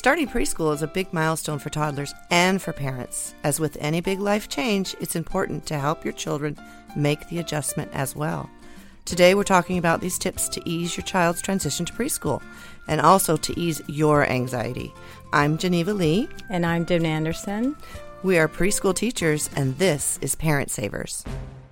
Starting preschool is a big milestone for toddlers and for parents. As with any big life change, it's important to help your children make the adjustment as well. Today, we're talking about these tips to ease your child's transition to preschool and also to ease your anxiety. I'm Geneva Lee. And I'm Dimna Anderson. We are preschool teachers, and this is Parent Savers.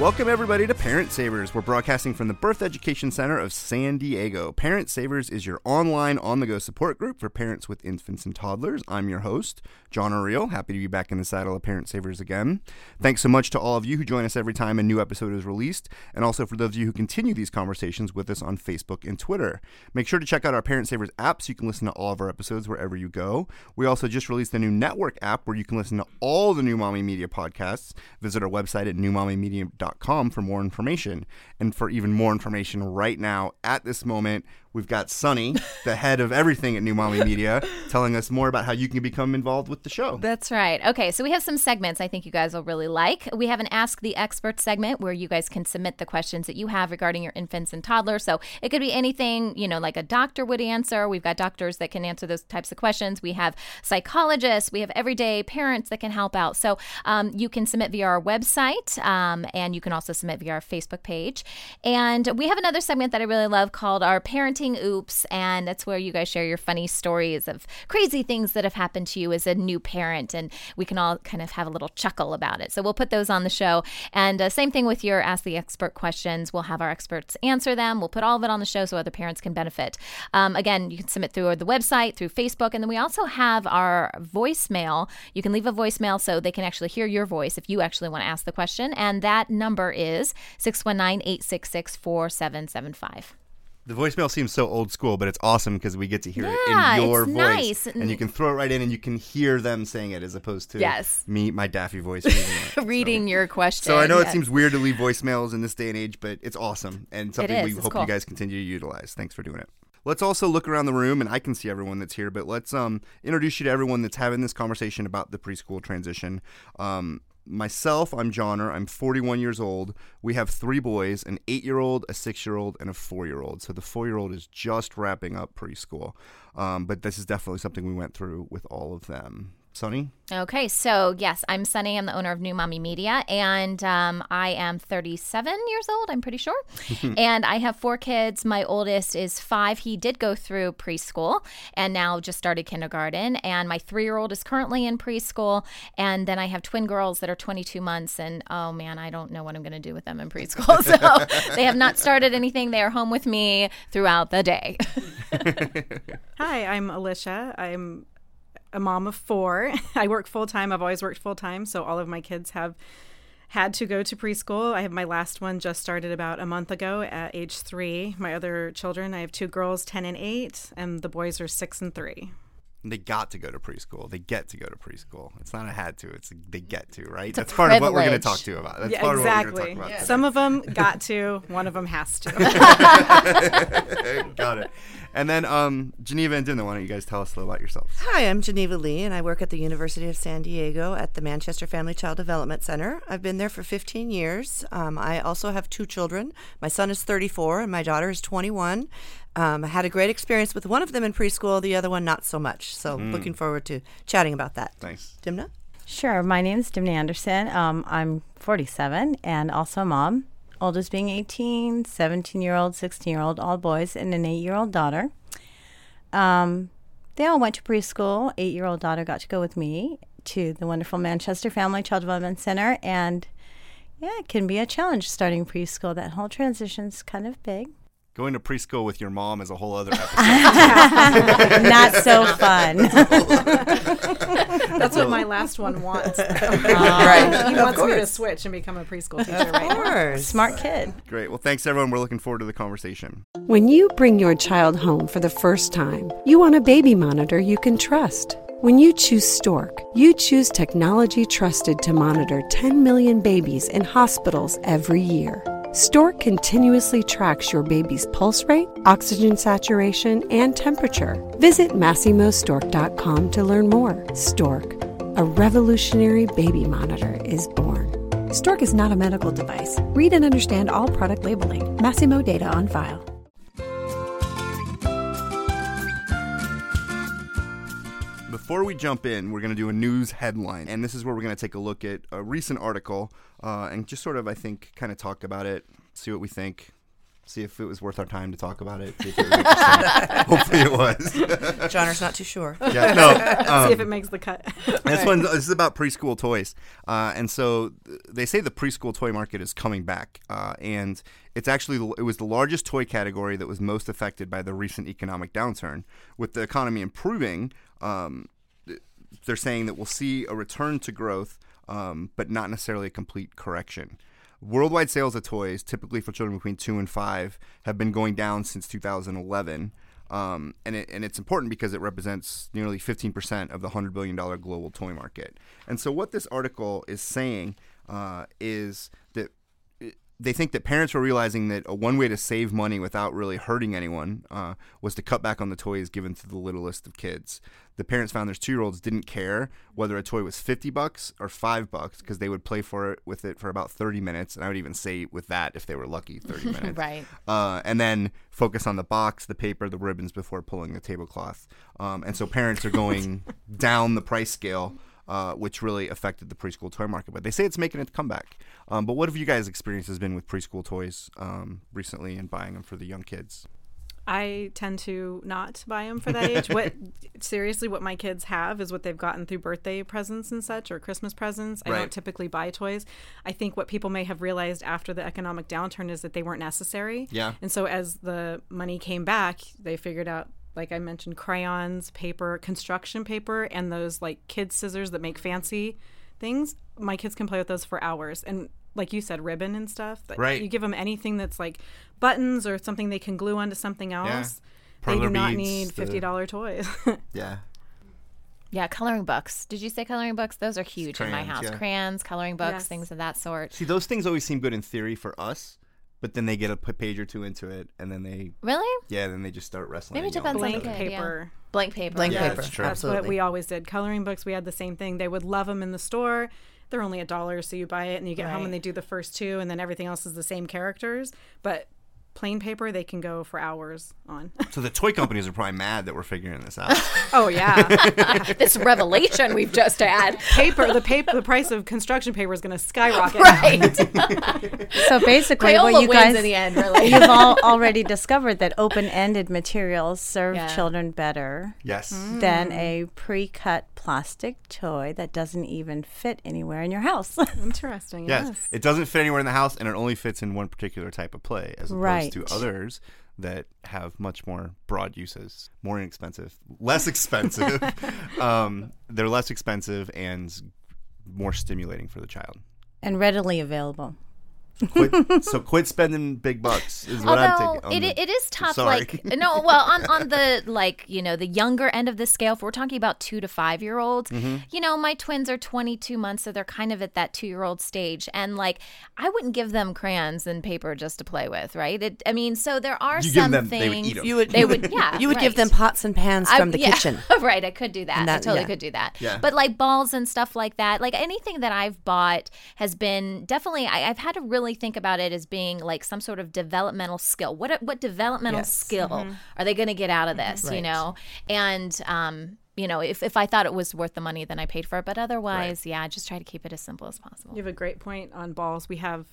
Welcome, everybody, to Parent Savers. We're broadcasting from the Birth Education Center of San Diego. Parent Savers is your online, on the go support group for parents with infants and toddlers. I'm your host, Johner Riehl. Happy to be back in the saddle of Parent Savers again. Thanks so much to all of you who join us every time a new episode is released, and also for those of you who continue these conversations with us on Facebook and Twitter. Make sure to check out our Parent Savers app so you can listen to all of our episodes wherever you go. We also just released a new network app where you can listen to all the New Mommy Media podcasts. Visit our website at newmommymedia.com for more information. And for even more information right now, at this moment, we've got Sunny, the head of everything at New Mommy Media, telling us more about how you can become involved with the show. That's right. Okay, so we have some segments I think you guys will really like. We have an Ask the Expert segment where you guys can submit the questions that you have regarding your infants and toddlers. So it could be anything, you know, like a doctor would answer. We've got doctors that can answer those types of questions. We have psychologists. We have everyday parents that can help out. So um, you can submit via our website um, and you can also submit via our Facebook page. And we have another segment that I really love called our Parenting Oops. And that's where you guys share your funny stories of crazy things that have happened to you as a new parent. And we can all kind of have a little chuckle about it. So we'll put those on the show. And uh, same thing with your Ask the Expert questions. We'll have our experts answer them. We'll put all of it on the show so other parents can benefit. Um, again, you can submit through the website, through Facebook. And then we also have our voicemail. You can leave a voicemail so they can actually hear your voice if you actually want to ask the question. And that number is 619 866 4775. The voicemail seems so old school, but it's awesome because we get to hear Yeah, it in your voice, nice. and you can throw it right in, and you can hear them saying it as opposed to Yes. me, my daffy voice. reading it. Reading your question. So I know it seems weird to leave voicemails in this day and age, but it's awesome and something we it's hope cool. you guys continue to utilize. Thanks for doing it. Let's also look around the room, and I can see everyone that's here. But let's um, introduce you to everyone that's having this conversation about the preschool transition. Um, myself, I'm Johner. I'm 41 years old. We have three boys: an eight-year-old, a six-year-old, and a four-year-old. So the four-year-old is just wrapping up preschool. Um, but this is definitely something we went through with all of them. Sunny, Okay, so yes, I'm Sunny. I'm the owner of New Mommy Media, and um, I am 37 years old, I'm pretty sure. and I have four kids. My oldest is five. He did go through preschool and now just started kindergarten. And my three year old is currently in preschool. And then I have twin girls that are 22 months. And oh man, I don't know what I'm going to do with them in preschool. So they have not started anything. They are home with me throughout the day. Hi, I'm Alicia. I'm a mom of four. I work full time. I've always worked full time, so all of my kids have had to go to preschool. I have my last one just started about a month ago at age three. My other children, I have two girls, 10 and 8, and the boys are 6 and 3. They got to go to preschool. They get to go to preschool. It's not a had to. It's a, they get to, right? a That's part of what we're going to talk to you about. That's Yeah, part exactly. of what we're going to talk about. Some of them got to, one of them has to. Got it. And then um, Geneva and Dimna, why don't you guys tell us a little about yourselves? Hi, I'm Geneva Lee, and I work at the University of San Diego at the Manchester Family Child Development Center. I've been there for 15 years. Um, I also have two children. My son is 34, and my daughter is 21. Um, I had a great experience with one of them in preschool, the other one not so much. So, looking forward to chatting about that. Thanks. Dimna? Sure. My name is Dimna Anderson. Um, I'm 47 and also a mom. Oldest being 18, 17 year old, 16 year old, all boys, and an 8 year old daughter. Um, they all went to preschool. Eight year old daughter got to go with me. to the wonderful Manchester Family Child Development Center. And yeah, it can be a challenge starting preschool. That whole transition's kind of big. Going to preschool with your mom is a whole other episode. Not so fun. That's what my last one wants. Right. He Of wants me to switch and become a preschool teacher right Of now. Smart kid. Great. Well, thanks everyone. We're looking forward to the conversation. When you bring your child home for the first time, you want a baby monitor you can trust. When you choose Stork, you choose technology trusted to monitor 10 million babies in hospitals every year. Stork continuously tracks your baby's pulse rate, oxygen saturation, and temperature. Visit MasimoStork.com to learn more. Stork, a revolutionary baby monitor, is born. Stork is not a medical device. Read and understand all product labeling. Masimo data on file. Before we jump in, we're going to do a news headline. And this is where we're going to take a look at a recent article uh, and just sort of, I think, kind of talk about it, see what we think, see if it was worth our time to talk about it. see it was interesting. Hopefully it was. Johner's not too sure. yeah, no. um, See if it makes the cut. This one this is about preschool toys, uh, and so th- they say the preschool toy market is coming back, uh, and it's actually it was the largest toy category that was most affected by the recent economic downturn. With the economy improving, um, th- they're saying that we'll see a return to growth, um, but not necessarily a complete correction. Worldwide sales of toys, typically for children between two and five, have been going down since 2011. Um, and, it, and it's important because it represents nearly 15% of the $100 billion global toy market. And so, what this article is saying uh, is that they think that parents were realizing that a one way to save money without really hurting anyone uh, was to cut back on the toys given to the littlest of kids. The parents found their two year olds didn't care whether a toy was 50 bucks or five bucks because they would play for it with it for about 30 minutes. And I would even say with that, if they were lucky, 30 minutes Right. uh, and then focus on the box, the paper, the ribbons before pulling the tablecloth. Um, and so parents are going down the price scale, uh, which really affected the preschool toy market. But they say it's making a comeback. Um, but what have you guys' experiences been with preschool toys um, recently and buying them for the young kids? I tend to not buy them for that age. What seriously, what my kids have is what they've gotten through birthday presents and such, or Christmas presents. I Right. don't typically buy toys. I think what people may have realized after the economic downturn is that they weren't necessary. Yeah. And so as the money came back, they figured out, like I mentioned, crayons, paper, construction paper, and those like kids scissors that make fancy things. My kids can play with those for hours. And like you said, ribbon and stuff. that Right. You give them anything that's like buttons or something they can glue onto something else. They do not beads, need fifty dollar toys. Yeah. Yeah, coloring books. Did you say coloring books? Those are huge in my house. yeah. Crayons, coloring books, Yes. things of that sort. See, those things always seem good in theory for us, but then they get a page or two into it, and then they, Really? yeah, then they just start wrestling. Maybe it and yelling depends on the each kid. other. yeah. paper. Blank paper. Blank Yeah, paper. that's true. That's Absolutely. what we always did. Coloring books, we had the same thing. They would love them in the store. They're only a dollar, so you buy it and you get home and they do the first two, and then everything else is the same characters. But plain paper, they can go for hours on. So the toy companies are probably mad that we're figuring this out. oh yeah, this revelation we've just had. paper. The paper. The price of construction paper is going to skyrocket. Right. So basically, Crayola what you wins guys in the end, really. you've all already discovered that open-ended materials serve Yeah. children better yes. Mm. than a pre-cut plastic toy that doesn't even fit anywhere in your house. Interesting. Yes. Yes. It doesn't fit anywhere in the house and it only fits in one particular type of play as opposed Right. To others that have much more broad uses, more inexpensive, less expensive. um, they're less expensive and more stimulating for the child. and readily available. Quit, so quit spending big bucks is what I'm Although taking. on it, the- it is tough, Sorry. like no, well, on on the like you know the younger end of the scale, if we're talking about two to five year olds, Mm-hmm. you know, my twins are twenty two months, so they're kind of at that two year old stage, and like I wouldn't give them crayons and paper just to play with, right? It, I mean, so there are You some them- things they would eat 'em. You would. They would, yeah, You would give them pots and pans I- from the yeah, kitchen. right, I could do that. And I that- totally yeah. could do that. Yeah. But like balls and stuff like that, like anything that I've bought has been definitely. I, I've had a really think about it as being like some sort of developmental skill. What what developmental Yes. skill are they going to get out of this? You Right. know, and um. You know, if, if I thought it was worth the money, then I paid for it. But otherwise, yeah, just try to keep it as simple as possible. You have a great point on balls. We have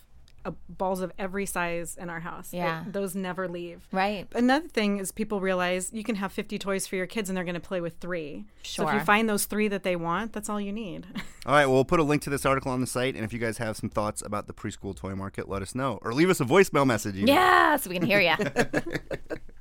uh, balls of every size in our house. It- Yeah. those never leave. Right. Another thing is people realize you can have 50 toys for your kids and they're going to play with three. Sure. So if you find those three that they want, that's all you need. All right, well, we'll put a link to this article on the site, and if you guys have some thoughts about the preschool toy market, let us know, or leave us a voicemail message. even. Yeah, so we can hear you.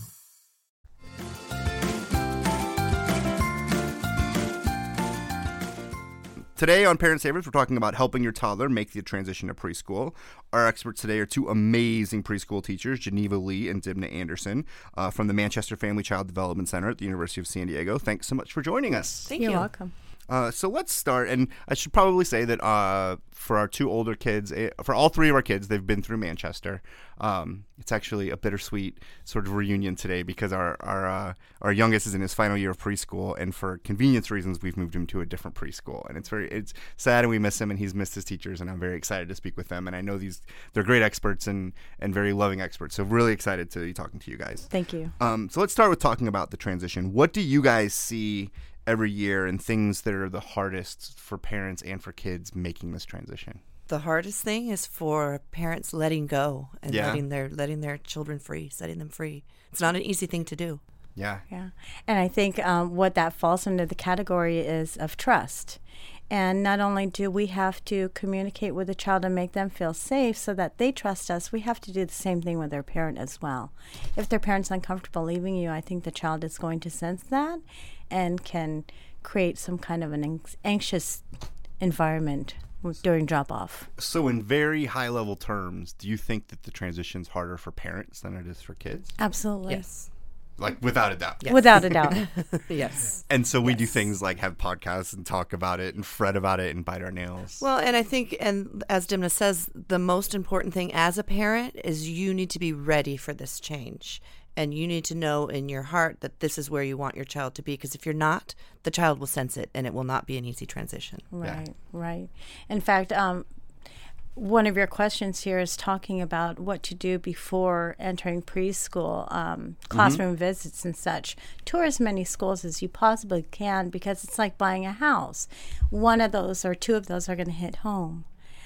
Today on Parent Savers, we're talking about helping your toddler make the transition to preschool. Our experts today are two amazing preschool teachers, Geneva Lee and Dimna Anderson, uh, from the Manchester Family Child Development Center at the University of San Diego. Thanks so much for joining us. Thank You're you. welcome. Uh, so let's start, and I should probably say that uh, for our two older kids, eh, for all three of our kids, they've been through Manchester. Um, it's actually a bittersweet sort of reunion today because our our uh, our youngest is in his final year of preschool, and for convenience reasons, we've moved him to a different preschool, and it's very it's sad, and we miss him, and he's missed his teachers, and I'm very excited to speak with them, and I know these they're great experts and and very loving experts, so really excited to be talking to you guys. Thank you. Um, so let's start with talking about the transition. What do you guys see every year and things that are the hardest for parents and for kids making this transition? The hardest thing is for parents letting go and Yeah. letting their letting their children free, setting them free. It's not an easy thing to do. Yeah. Yeah. And I think um, what that falls under the category is of trust. And not only do we have to communicate with the child and make them feel safe so that they trust us, we have to do the same thing with their parent as well. If their parent's uncomfortable leaving you, I think the child is going to sense that and can create some kind of an anxious environment during drop off. So, in very high level terms, do you think that the transition's harder for parents than it is for kids? Absolutely. Yes. Like, without a doubt. Without a doubt. yes. And so we do things like have podcasts and talk about it and fret about it and bite our nails. Well, and I think, and as Dimna says, the most important thing as a parent is you need to be ready for this change. And you need to know in your heart that this is where you want your child to be. Because if you're not, the child will sense it and it will not be an easy transition. Right, right. In fact, um, one of your questions here is talking about what to do before entering preschool, um, classroom visits and such. Tour as many schools as you possibly can because it's like buying a house. One of those or two of those are going to hit home.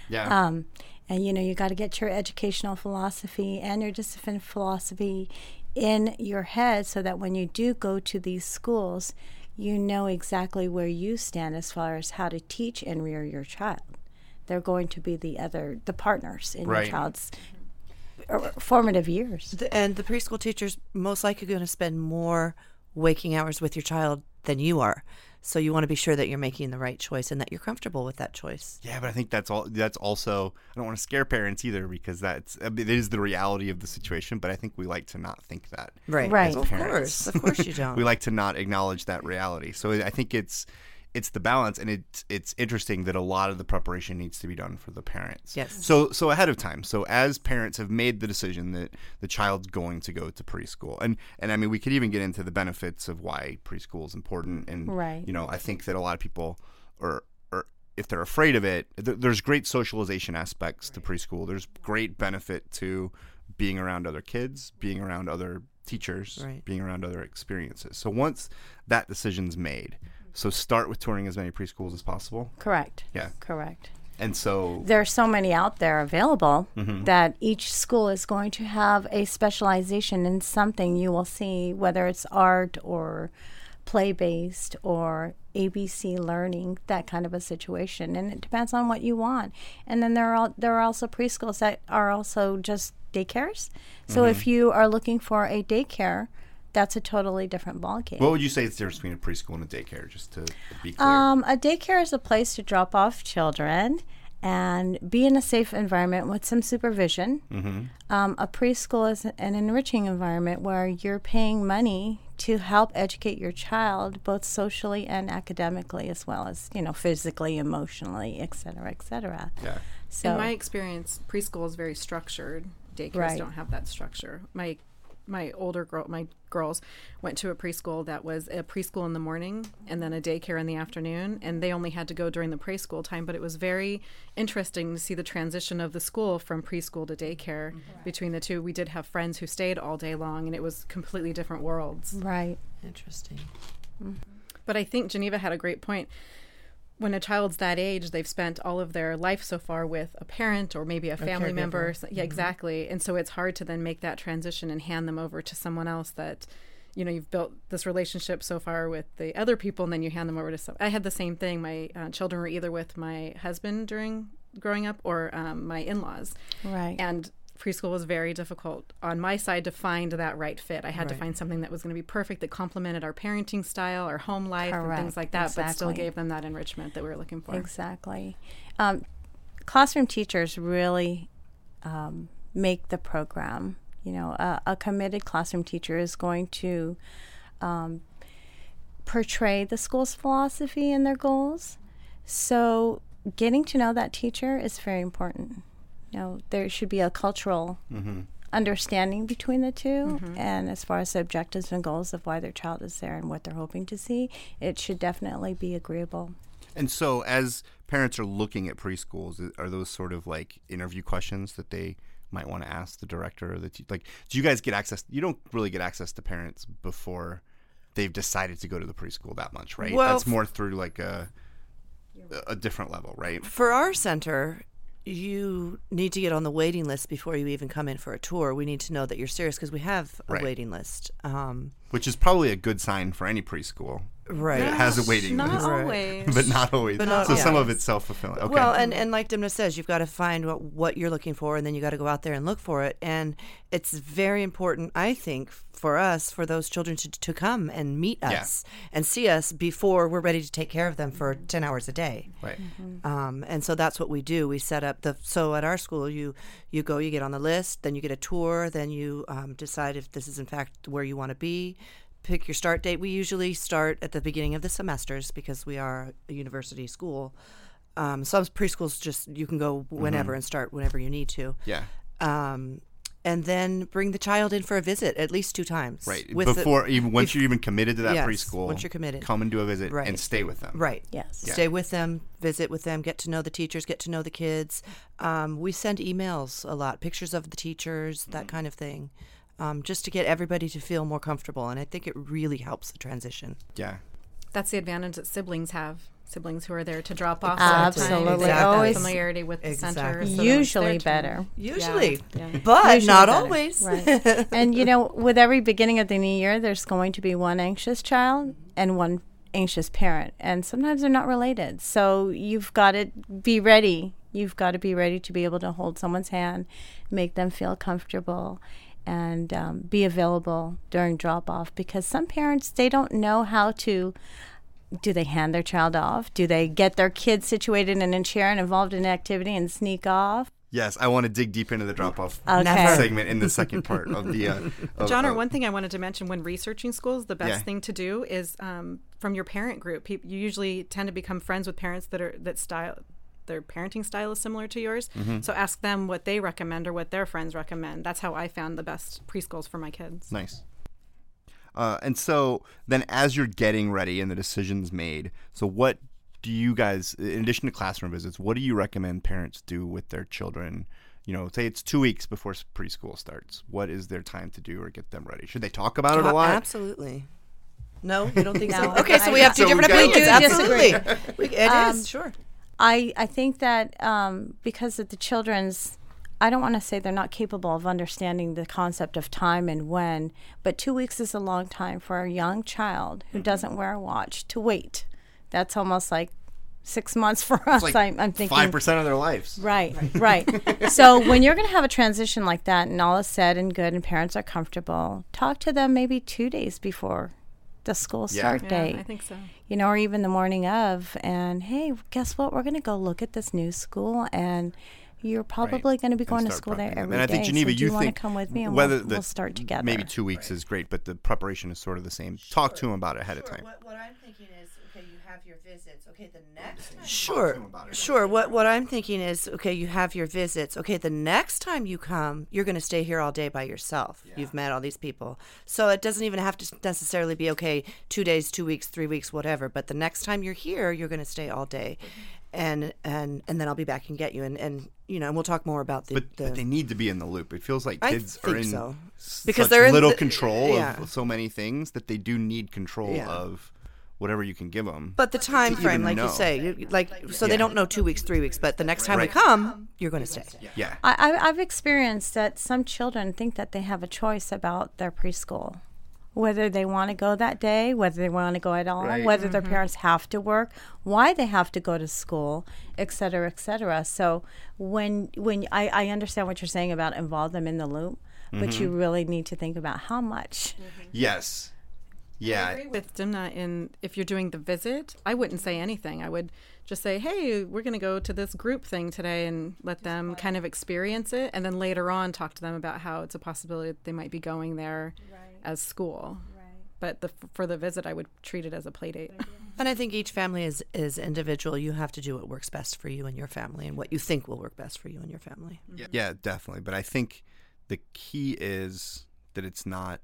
yeah. Um, and you know, you got to get your educational philosophy and your discipline philosophy in your head so that when you do go to these schools, you know exactly where you stand as far as how to teach and rear your child. They're going to be the other, the partners in Right. your child's formative years. The- And the preschool teacher's most likely going to spend more waking hours with your child than you are. So you want to be sure that you're making the right choice and that you're comfortable with that choice. Yeah, but I think that's all. That's also. I don't want to scare parents either because that's I mean, it is the reality of the situation. But I think we like to not think that. Right. Right. as Of parents. course. Of course you don't. we like to not acknowledge that reality. So I think it's it's the balance, and it's it's interesting that a lot of the preparation needs to be done for the parents. Yes. So so ahead of time. So as parents have made the decision that the child's going to go to preschool, and and I mean we could even get into the benefits of why preschool is important, and Right. you know I think that a lot of people are if they're afraid of it, th- there's great socialization aspects to preschool. There's great benefit to being around other kids, being around other teachers, Right. being around other experiences. So once that decision's made, so start with touring as many preschools as possible. Correct. Yeah. Correct. And so There are so many out there available mm-hmm. that each school is going to have a specialization in something you will see, whether it's art or play based or ABC learning, that kind of a situation. And it depends on what you want. And then there are al- there are also preschools that are also just daycares. So mm-hmm. if you are looking for a daycare, that's a totally different ballgame. what would you say is the difference between a preschool and a daycare, just to be clear? Um, a daycare is a place to drop off children and be in a safe environment with some supervision. Um, a preschool is an enriching environment where you're paying money to help educate your child both socially and academically as well as you know physically emotionally et cetera et cetera yeah. So In my experience, preschool is very structured. Daycares Right. don't have that structure. My my older girl, my girls went to a preschool that was a preschool in the morning and then a daycare in the afternoon, and they only had to go during the preschool time. But it was very interesting to see the transition of the school from preschool to daycare mm-hmm. between the two. We did have friends who stayed all day long, and it was completely different worlds. right. Interesting. Mm-hmm. But I think Geneva had a great point. When a child's that age, they've spent all of their life so far with a parent or maybe a family member. So- Yeah, exactly. And so it's hard to then make that transition and hand them over to someone else that, you know, you've built this relationship so far with the other people and then you hand them over to some. I had the same thing. My uh, children were either with my husband during growing up or um, my in laws. Right. And preschool was very difficult on my side to find that right fit. I had to find something that was going to be perfect that complemented our parenting style, our home life, and things like that, but still gave them that enrichment that we were looking for. Exactly. Um, classroom teachers really um, make the program. You know, a, a committed classroom teacher is going to um, portray the school's philosophy and their goals. So, getting to know that teacher is very important. You know, there should be a cultural mm-hmm. understanding between the 2 mm-hmm. and as far as the objectives and goals of why their child is there and what they're hoping to see, it should definitely be agreeable. And so, as parents are looking at preschools, are those sort of like interview questions that they might want to ask the director or the te- like? Do you guys get access? You don't really get access to parents before they've decided to go to the preschool that much, right? Well, That's more through like a a different level, right? For our center, you need to get on the waiting list before you even come in for a tour. We need to know that you're serious because we have a Right. waiting list. Um, Which is probably a good sign for any preschool. Right. That it has a waiting Not list, always. but not always. But not so some of it's self fulfilling. Okay. Well, and, and like Dimna says, you've got to find what, what you're looking for, and then you got to go out there and look for it. And it's very important, I think, for us, for those children to, to come and meet Yeah. us and see us before we're ready to take care of them for 10 hours a day. right. Um, and so that's what we do. We set up the so at our school you you go you get on the list, then you get a tour, then you um, decide if this is in fact where you want to be. Pick your start date. We usually start at the beginning of the semesters because we are a university school. Um, some preschools just you can go whenever and start whenever you need to. Yeah. Um, and then bring the child in for a visit at least two times. Right. With the- Before even once bef- you're even committed to that Yes, preschool. once you're committed. Come and do a visit Right. and stay with them. Right. Yes. Yeah. Stay with them, visit with them, get to know the teachers, get to know the kids. Um, we send emails a lot, pictures of the teachers, that kind of thing, um, just to get everybody to feel more comfortable. And I think it really helps the transition. Yeah. That's the advantage that siblings have. Siblings who are there to drop off. all the time. Absolutely. They Always- familiarity with the center. Exactly. so that when it's Usually their turn- better. Usually, Yeah, yeah. but Usually not better. always. Right. and you know, with every beginning of the new year, there's going to be one anxious child and one anxious parent, and sometimes they're not related. So you've got to be ready. You've got to be ready to be able to hold someone's hand, make them feel comfortable, and um, be available during drop off. Because some parents they don't know how to. Do they hand their child off? Do they get their kid situated in a chair and involved in an activity and sneak off? Yes, I want to dig deep into the drop off Okay. Never. segment in the second part of the. Uh, of, John, or of- one thing I wanted to mention when researching schools, the best Yeah. thing to do is um, from your parent group. Peop you usually tend to become friends with parents that are that style their parenting style is similar to yours. Mm-hmm. So ask them what they recommend or what their friends recommend. That's how I found the best preschools for my kids. Nice. Uh, and so then, as you're getting ready and the decision's made, so what do you guys, in addition to classroom visits, what do you recommend parents do with their children? You know, say it's two weeks before preschool starts. What is their time to do or get them ready? Should they talk about it a lot? Absolutely. No, you don't think No, so? Okay, so we have two So different opinions. We. Absolutely. We, it is, Um, sure. I, I think that um, because of the children's, I don't want to say they're not capable of understanding the concept of time and when, but two weeks is a long time for a young child who mm-hmm. doesn't wear a watch to wait. That's almost like six months for us. Like I'm, I'm thinking Five percent of their lives. Right, right. so when you're going to have a transition like that and all is said and good and parents are comfortable, talk to them maybe two days before the school Yeah. start Yeah, date I think so. you know, or even the morning of, and hey, guess what? We're going to go look at this new school, and you're probably going to be going to school there prepping them. every And I think day. Geneva, so do you you, want to think come with me, and whether we'll, the- we'll start together. Maybe two weeks is great, but the preparation is sort of the same. Talk to them about it ahead of time. What, what I'm thinking is Okay, you have your visits. Okay, the next time. Sure, about it. sure. What what I'm thinking is, okay, you have your visits. Okay, the next time you come, you're going to stay here all day by yourself. You've met all these people, so it doesn't even have to necessarily be okay. Two days, two weeks, three weeks, whatever. But the next time you're here, you're going to stay all day, mm-hmm. and and and then I'll be back and get you. And and you know, and we'll talk more about the. But, the but they need to be in the loop. It feels like I kids are think in so. s- Because such they're in little the- control yeah. of so many things that they do need control Yeah. of whatever you can give them. But the time frame, like know. you say, you- like so Yeah. they don't know two weeks, three weeks, but the next time Right. we come, you're going to stay. yeah. I, I, I've experienced that some children think that they have a choice about their preschool, whether they want to go that day, whether they want to go at all, Right. whether their mm-hmm. parents have to work, why they have to go to school, et cetera, et cetera. So when when I, I understand what you're saying about involve them in the loop, but you mm-hmm. really need to think about how much. Mm-hmm. Yes. Yeah. agree with Dimna in if you're doing the visit, I wouldn't say anything. I would just say, "Hey, we're going to go to this group thing today," and let them kind of experience it, and then later on talk to them about how it's a possibility that they might be going there as school. But the, for the visit, I would treat it as a play date. And I think each family is is individual. You have to do what works best for you and your family, and what you think will work best for you and your family. Yeah, yeah, definitely. But I think the key is that it's not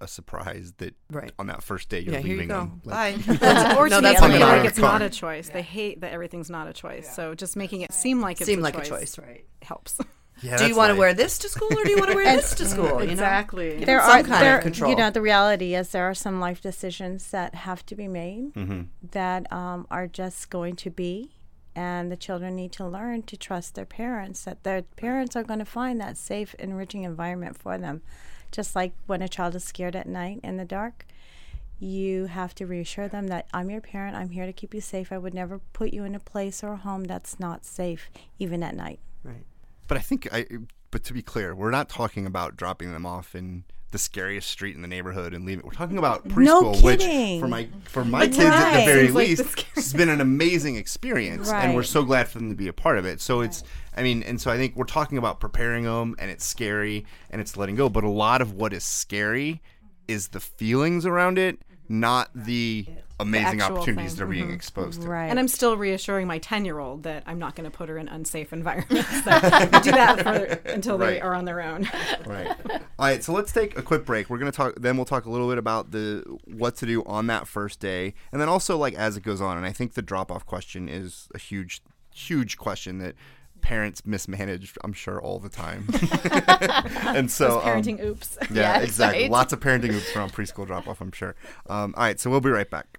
a surprise that Right. on that first day you're Yeah, here you leaving go. Like, Bye. or No, that's make on it the feel car. like it's not a choice. They hate that everything's not a choice. So just making it seem like it's Seem a like choice a choice, right? helps. Yeah, do you want to wear this to school or do you want to wear this to school? You know? exactly. Give there them are some kind there, of control. you know the reality is there are some life decisions that have to be made Mm-hmm. that um, are just going to be and the children need to learn to trust their parents that their parents are going to find that safe enriching environment for them just like when a child is scared at night in the dark you have to reassure them that I'm your parent. I'm here to keep you safe. I would never put you in a place or a home that's not safe, even at night. right. But I think I. But to be clear, we're not talking about dropping them off in the scariest street in the neighborhood and leaving. We're talking about No preschool, which kidding. for my for my kids at the very Seems like least the has been an amazing experience, and we're so glad for them to be a part of it. So it's, I mean, and so I think we're talking about preparing them, and it's scary, and it's letting go. But a lot of what is scary is the feelings around it, not the amazing opportunities thing. they're being exposed to. Right. And I'm still reassuring my 10 year old that I'm not going to put her in unsafe environments. that we do that for, until they are on their own. Right. All right. So let's take a quick break. We're gonna talk. Then we'll talk a little bit about the what to do on that first day, and then also like as it goes on. And I think the drop off question is a huge, huge question that parents mismanage. I'm sure all the time. and so um, Parenting oops. yeah, Yes, exactly. right. Lots of parenting oops around preschool drop off. I'm sure. Um, all right. So we'll be right back.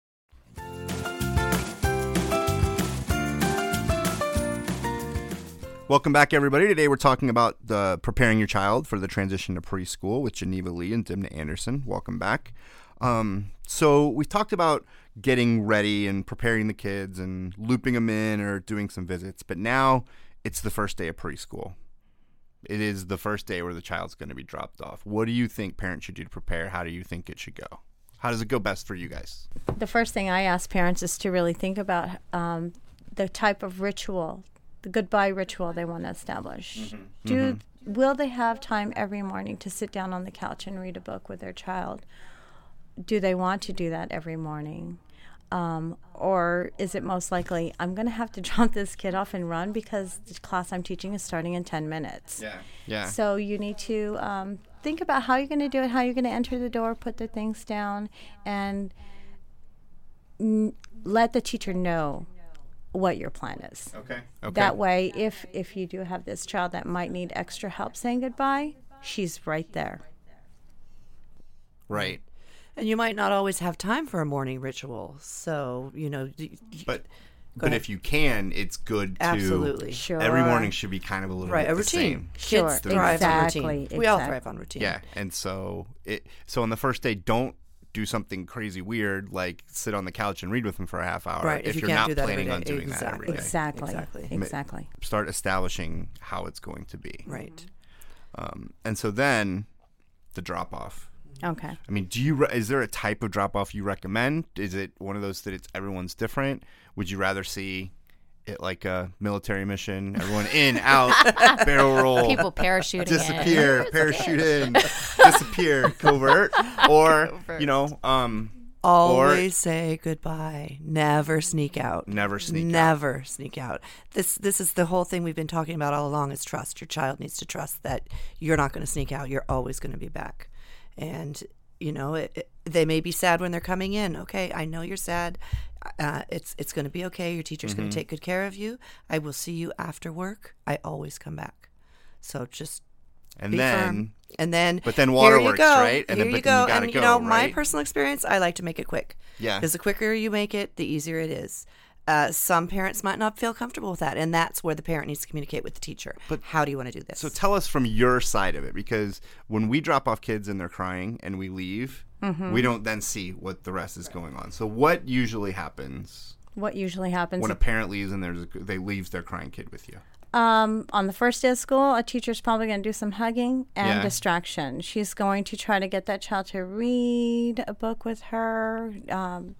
Welcome back, everybody. Today we're talking about the preparing your child for the transition to preschool with Geneva Lee and Dimna Anderson. Welcome back. Um, so we talked about getting ready and preparing the kids and looping them in or doing some visits, but now it's the first day of preschool. It is the first day where the child's going to be dropped off. What do you think parents should do to prepare? How do you think it should go? How does it go best for you guys? the first thing I ask parents is to really think about um, the type of ritual, the goodbye ritual they want to establish. Do will they have time every morning to sit down on the couch and read a book with their child? Do they want to do that every morning? Um, or is it most likely I'm going to have to drop this kid off and run because the class I'm teaching is starting in 10 minutes? Yeah. Yeah. So you need to um, think about how you're going to do it, how you're going to enter the door, put the things down, and n- let the teacher know what your plan is. okay. Okay. That way, if if you do have this child that might need extra help saying goodbye, she's right there. right. And you might not always have time for a morning ritual. So, you know, d- d- But but ahead. if you can, it's good to Absolutely. Sure. Every morning should be kind of a little right, bit a the routine. same. Sure, Kids thrive on exactly, routine. We all thrive on routine. Yeah, and so it so on the first day, don't do something crazy weird like sit on the couch and read with them for a half hour. Right, if If, you you're can't not do that planning day. on doing that every day. Exactly. Exactly. Exactly. Start establishing how it's going to be. Right. Um, and so then the drop off. Okay. I mean, do you re- is there a type of drop off you recommend? Is it one of those that it's everyone's different? Would you rather see it like a military mission, everyone in, out, barrel roll, People parachuting in. disappear, It's parachute in, disappear, covert, or Covert. you know, um, Always say goodbye. Never sneak out. Never sneak out. Never sneak out. This this is the whole thing we've been talking about all along is trust. Your child needs to trust that you're not going to sneak out. You're always going to be back. And you know, it, it- they may be sad when they're coming in. Okay, I know you're sad. Uh, it's it's going to be okay. Your teacher's going Mhm. to take good care of you. I will see you after work. I always come back. So just And be then- firm. and then but then waterworks, right? And here then- you go. you and go, you know, my personal experience, I like to make it quick. Yeah. because the quicker you make it, the easier it is. Uh, some parents might not feel comfortable with that, and that's where the parent needs to communicate with the teacher. But how do you want to do this? So tell us from your side of it, because when we drop off kids and they're crying and we leave, Mhm. we don't then see what the rest is going on. So what usually happens What usually happens when a parent leaves and there's a, they leaves their crying kid with you? Um, on the first day of school, a teacher's probably going to do some hugging and Yeah. distraction. She's going to try to get that child to read a book with her, um,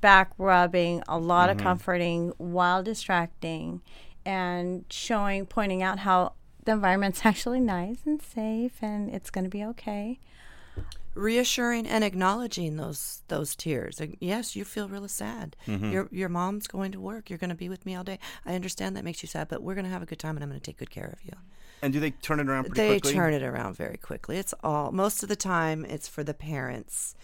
back rubbing, a lot Mhm. of comforting while distracting, and showing, pointing out how the environment's actually nice and safe and it's going to be okay. Reassuring and acknowledging those those tears. Yes, you feel really sad. Mhm. Your your mom's going to work. You're going to be with me all day. I understand that makes you sad, but we're going to have a good time, and I'm going to take good care of you. And do they turn it around pretty they quickly? turn it around very quickly. It's all most of the time. It's for the parents.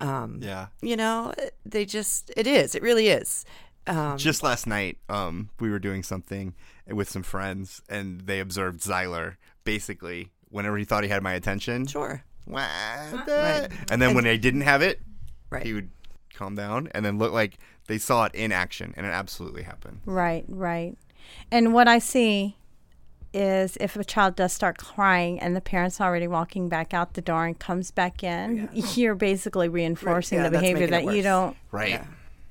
Um, Yeah. You know, they just it is. It really is. Um, Just last night, um, we were doing something with some friends, and they observed Zyler basically whenever he thought he had my attention. Sure. What? Right. And then And- when they didn't have it, Right. he would calm down and then look like they saw it in action, and it absolutely happened. Right, right. And what I see is if a child does start crying and the parent's already walking back out the door and comes back in, you're basically reinforcing Yeah, the behavior that you don't. Right. Yeah.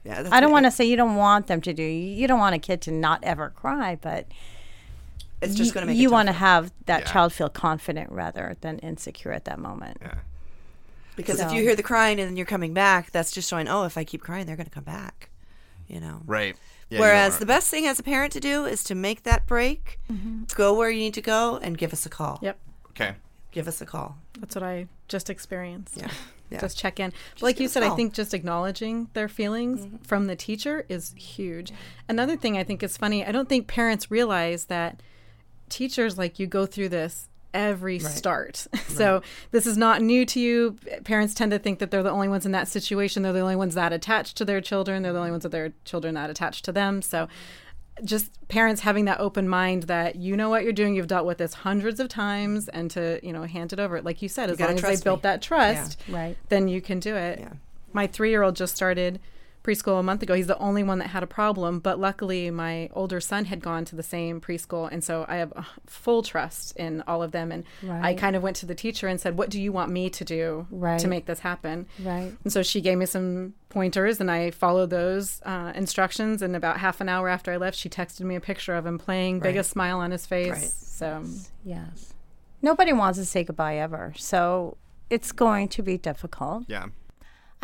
Yeah, I don't want to say you don't want them to do. You don't want a kid to not ever cry, but It's just y- gonna make you want to have that Yeah. child feel confident rather than insecure at that moment. Yeah. Because if you hear the crying and then you're coming back, that's just showing, oh, if I keep crying, they're going to come back. You know. Right. Yeah, Whereas the best thing as a parent to do is to make that break, mm-hmm. go where you need to go, and give us a call. Yep. Okay. Give us a call. That's what I just experienced. Yeah. Yeah. Just check in. like you said, I think just acknowledging their feelings mm-hmm. from the teacher is huge. Another thing I think is funny, I don't think parents realize that teachers like you go through this every Right. start. so this is not new to you. Parents tend to think that they're the only ones in that situation. They're the only ones that attached to their children. They're the only ones that their children that attached to them. So just parents having that open mind that you know what you're doing, you've dealt with this hundreds of times, and to you know hand it over. Like you said, as long as they built me. that trust, Yeah. Right. then you can do it. Yeah. My three year old just started preschool a month ago. He's the only one that had a problem, but luckily my older son had gone to the same preschool, and so I have uh, full trust in all of them. And I kind of went to the teacher and said, "What do you want me to do Right. to make this happen?" Right. And so she gave me some pointers, and I followed those uh, instructions. And about half an hour after I left, she texted me a picture of him playing, Right. biggest smile on his face. Right. So Yes. Nobody wants to say goodbye ever. So it's going to be difficult. Yeah.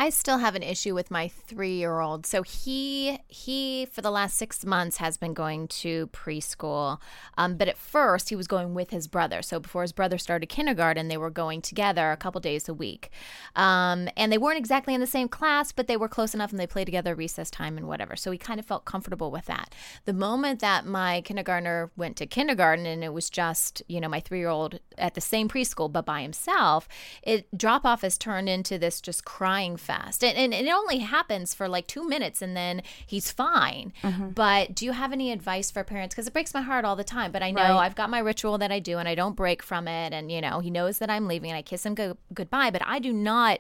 I still have an issue with my three-year-old. So he he for the last six months has been going to preschool, um, but at first he was going with his brother. So before his brother started kindergarten, they were going together a couple days a week, um, and they weren't exactly in the same class, but they were close enough, and they played together recess time and whatever. So he kind of felt comfortable with that. The moment that my kindergartner went to kindergarten, and it was just you know my three-year-old at the same preschool but by himself, it drop off has turned into this just crying fest. And, and it only happens for like two minutes and then he's fine. But do you have any advice for parents? Because it breaks my heart all the time. But I know Right. I've got my ritual that I do and I don't break from it. And, you know, he knows that I'm leaving and I kiss him go- goodbye. But I do not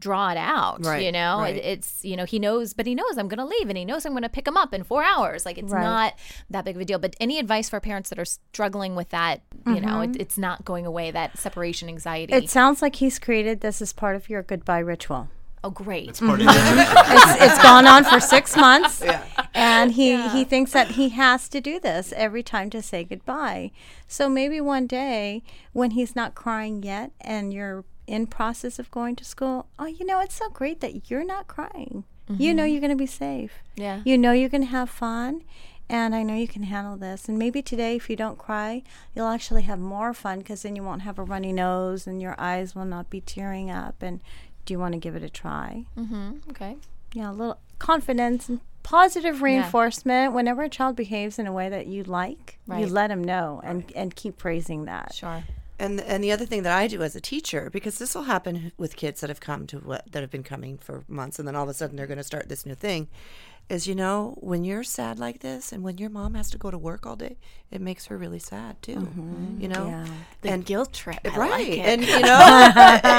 draw it out. Right, You know, right. It, it's, you know, he knows, but he knows I'm going to leave and he knows I'm going to pick him up in four hours. Like it's not that big of a deal. But any advice for parents that are struggling with that, you know, Mm-hmm. it, it's not going away, that separation anxiety? It sounds like he's created this as part of your goodbye ritual. Oh, great. It's part of it's, it's gone on for six months, and he he thinks that he has to do this every time to say goodbye. So maybe one day when he's not crying yet, and you're in process of going to school, oh, you know, it's so great that you're not crying. You know Mhm. you're going to be safe. Yeah. You know you're going to have fun. And I know you can handle this. And maybe today, if you don't cry, you'll actually have more fun because then you won't have a runny nose and your eyes will not be tearing up. And do you want to give it a try? Mm-hmm. Okay. Yeah, a little confidence and positive reinforcement. Whenever a child behaves in a way that you like, you let them know and, and keep praising that. Sure. And and the other thing that I do as a teacher, because this will happen with kids that have come to what that have been coming for months, and then all of a sudden they're going to start this new thing, is you know when you're sad like this, and when your mom has to go to work all day, it makes her really sad too. Mm-hmm. You know, Yeah. The and guilt trip. I right? like. And you know,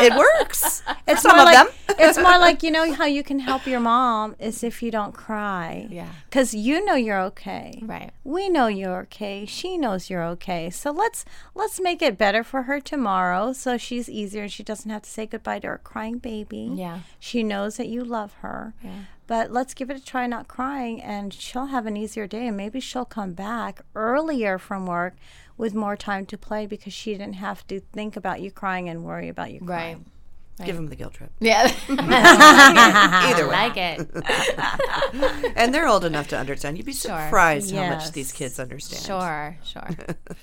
it works. It's some more of like, them. it's more like you know how you can help your mom is if you don't cry. Yeah. Because you know you're okay. Right. We know you're okay. She knows you're okay. So let's let's make it better for her tomorrow, so she's easier and she doesn't have to say goodbye to her crying baby. Yeah. She knows that you love her. Yeah. But let's give it a try not crying and she'll have an easier day and maybe she'll come back earlier from work with more time to play because she didn't have to think about you crying and worry about you crying. Right. crying. Give them the guilt trip. Yeah. Either way. I like it. and they're old enough to understand. You'd be Sure. surprised how much these kids understand. Sure. Sure.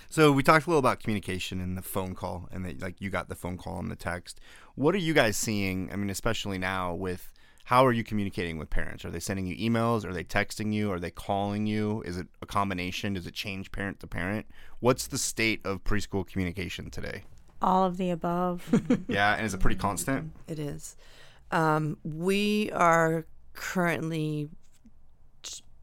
So we talked a little about communication and the phone call, and that like you got the phone call and the text. What are you guys seeing? I mean, especially now with how are you communicating with parents? Are they sending you emails? Are they texting you? Are they calling you? Is it a combination? Does it change parent to parent? What's the state of preschool communication today? All of the above. Yeah, and is it pretty constant? It is. Um, we are currently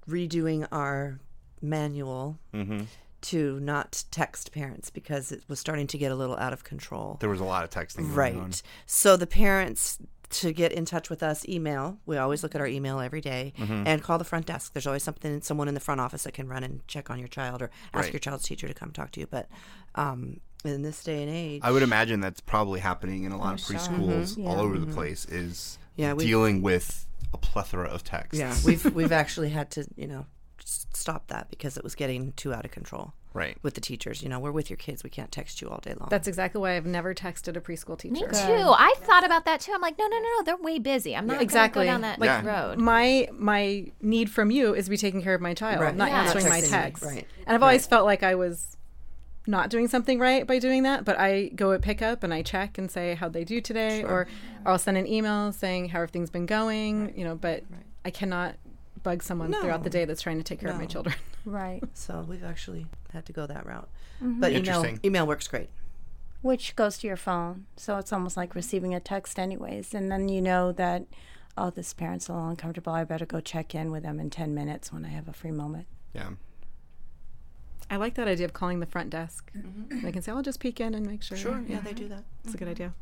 redoing our manual Mm-hmm. to not text parents because it was starting to get a little out of control. There was a lot of texting. going Right. on. So the parents to get in touch with us, email. We always look at our email every day Mhm. and call the front desk. There's always something, someone in the front office that can run and check on your child or ask Right. your child's teacher to come talk to you. But um, in this day and age, I would imagine that's probably happening in a lot of preschools Mhm. all over the Mhm. place. Is Yeah, dealing with a plethora of texts. Yeah, we've we've actually had to you know stop that because it was getting too out of control. Right. With the teachers, you know, we're with your kids. We can't text you all day long. That's exactly why I've never texted a preschool teacher. Me too. I thought about that too. I'm like, no, no, no, no. They're way busy. I'm not exactly go down that road. My my need from you is to be taking care of my child, Right. not Yeah. answering my texting me. texts. Right. And I've always felt like I was not doing something right by doing that, but I go at pickup and I check and say how they do today, Sure. or, or I'll send an email saying how everything's been going. You know, but I cannot bug someone throughout the day that's trying to take care of my children. right. So we've actually had to go that route. Mhm. But email email works great. Which goes to your phone. So it's almost like receiving a text, anyways. And then you know that, oh, this parent's a little uncomfortable. I better go check in with them in 10 minutes when I have a free moment. Yeah. I like that idea of calling the front desk. They can say, "I'll just peek in and make sure." Sure, yeah, they do that. It's a good idea.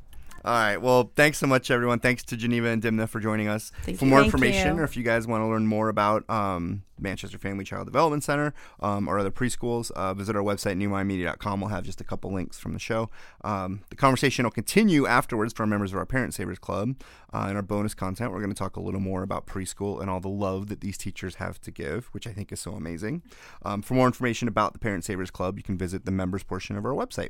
All right. Well, thanks so much, everyone. Thanks to Geneva and Dimna for joining us. Thank for you. more information, you. or if you guys want to learn more about um, Manchester Family Child Development Center um, or other preschools, uh, visit our website, newmommymedia.com. We'll have just a couple links from the show. Um, the conversation will continue afterwards for our members of our Parent Savers Club. Uh, in our bonus content, we're going to talk a little more about preschool and all the love that these teachers have to give, which I think is so amazing. Um, for more information about the Parent Savers Club, you can visit the members portion of our website.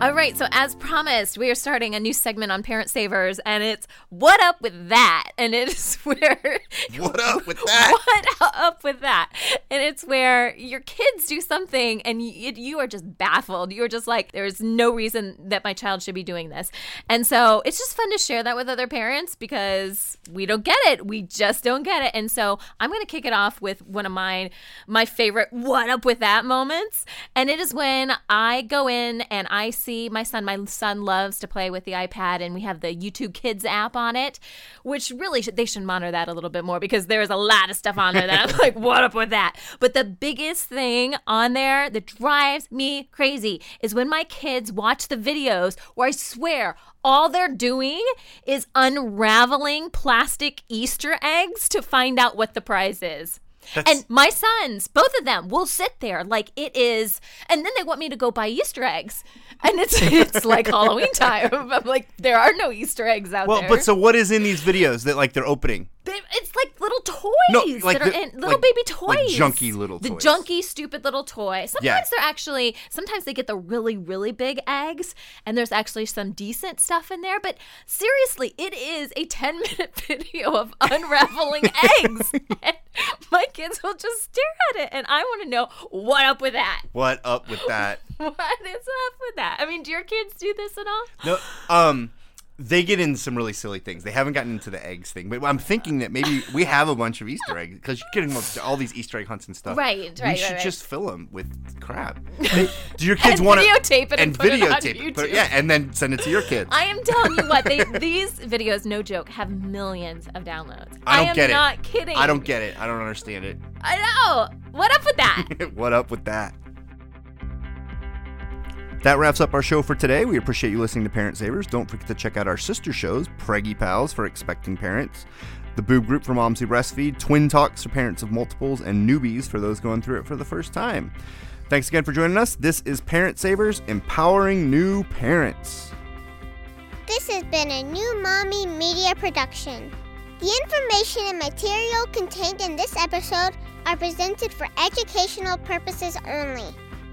All right, so as promised, we are starting a new segment on Parent Savers, and it's What Up With That? And it is where. What up with that? What up with that? and it's where your kids do something and you, you are just baffled. You're just like, there's no reason that my child should be doing this. And so it's just fun to share that with other parents because we don't get it. We just don't get it. And so I'm going to kick it off with one of mine, my favorite what up with that moments. And it is when I go in and I see my son, my son loves to play with the iPad and we have the YouTube Kids app on it, which really should, they should monitor that a little bit more because there's a lot of stuff on there that I'm like, what up with that? But the biggest thing on there that drives me crazy is when my kids watch the videos where I swear all they're doing is unraveling plastic Easter eggs to find out what the prize is. That's- and my sons, both of them, will sit there like it is, and then they want me to go buy Easter eggs, and it's it's like Halloween time. I'm like, there are no Easter eggs out Well, there. Well, but so what is in these videos that like they're opening? They- it's like little toys No, like that are the- in little like- baby toys, like junky little the toys. junky, stupid little toy. Sometimes Yeah. they're actually, sometimes they get the really, really big eggs, and there's actually some decent stuff in there. But seriously, it is a ten minute video of unraveling eggs. And my kids will just stare at it, and I want to know what up with that. What up with that? What is up with that? I mean, do your kids do this at all? No, um, they get into some really silly things. They haven't gotten into the eggs thing, but I'm thinking that maybe we have a bunch of Easter eggs because you're getting all these Easter egg hunts and stuff. Right, We right, should right, right. just fill them with crap. They- do your kids want to videotape it and put it on videotape But YouTube. yeah, and then send it to your kids. I am telling you what, they these videos, no joke, have millions of downloads. I don't am get it. not kidding. I don't get it. I don't understand it. I know. What up with that? what up with that? That wraps up our show for today. We appreciate you listening to Parent Savers. Don't forget to check out our sister shows, Preggy Pals for expecting parents, the Boob Group for moms who breastfeed, Twin Talks for parents of multiples, and Newbies for those going through it for the first time. Thanks again for joining us. This is Parent Savers, empowering new parents. This has been a new Mommy Media production. The information and material contained in this episode are presented for educational purposes only.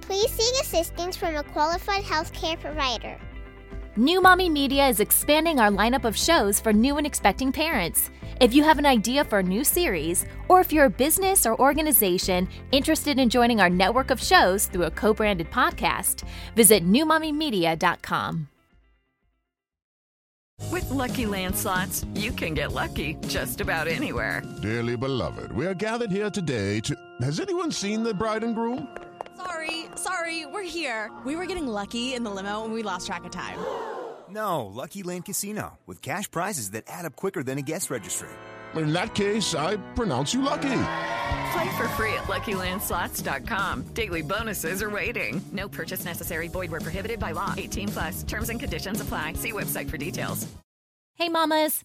please seek assistance from a qualified healthcare provider. New Mommy Media is expanding our lineup of shows for new and expecting parents. If you have an idea for a new series, or if you're a business or organization interested in joining our network of shows through a co branded podcast, visit newmommymedia.com. With Lucky Land slots, you can get lucky just about anywhere. Dearly beloved, we are gathered here today to. Has anyone seen the bride and groom? Sorry, sorry, we're here. We were getting lucky in the limo and we lost track of time. No, Lucky Land Casino, with cash prizes that add up quicker than a guest registry. In that case, I pronounce you lucky. Play for free at LuckyLandSlots.com. Daily bonuses are waiting. No purchase necessary. Void where prohibited by law. 18 plus. Terms and conditions apply. See website for details. Hey, mamas!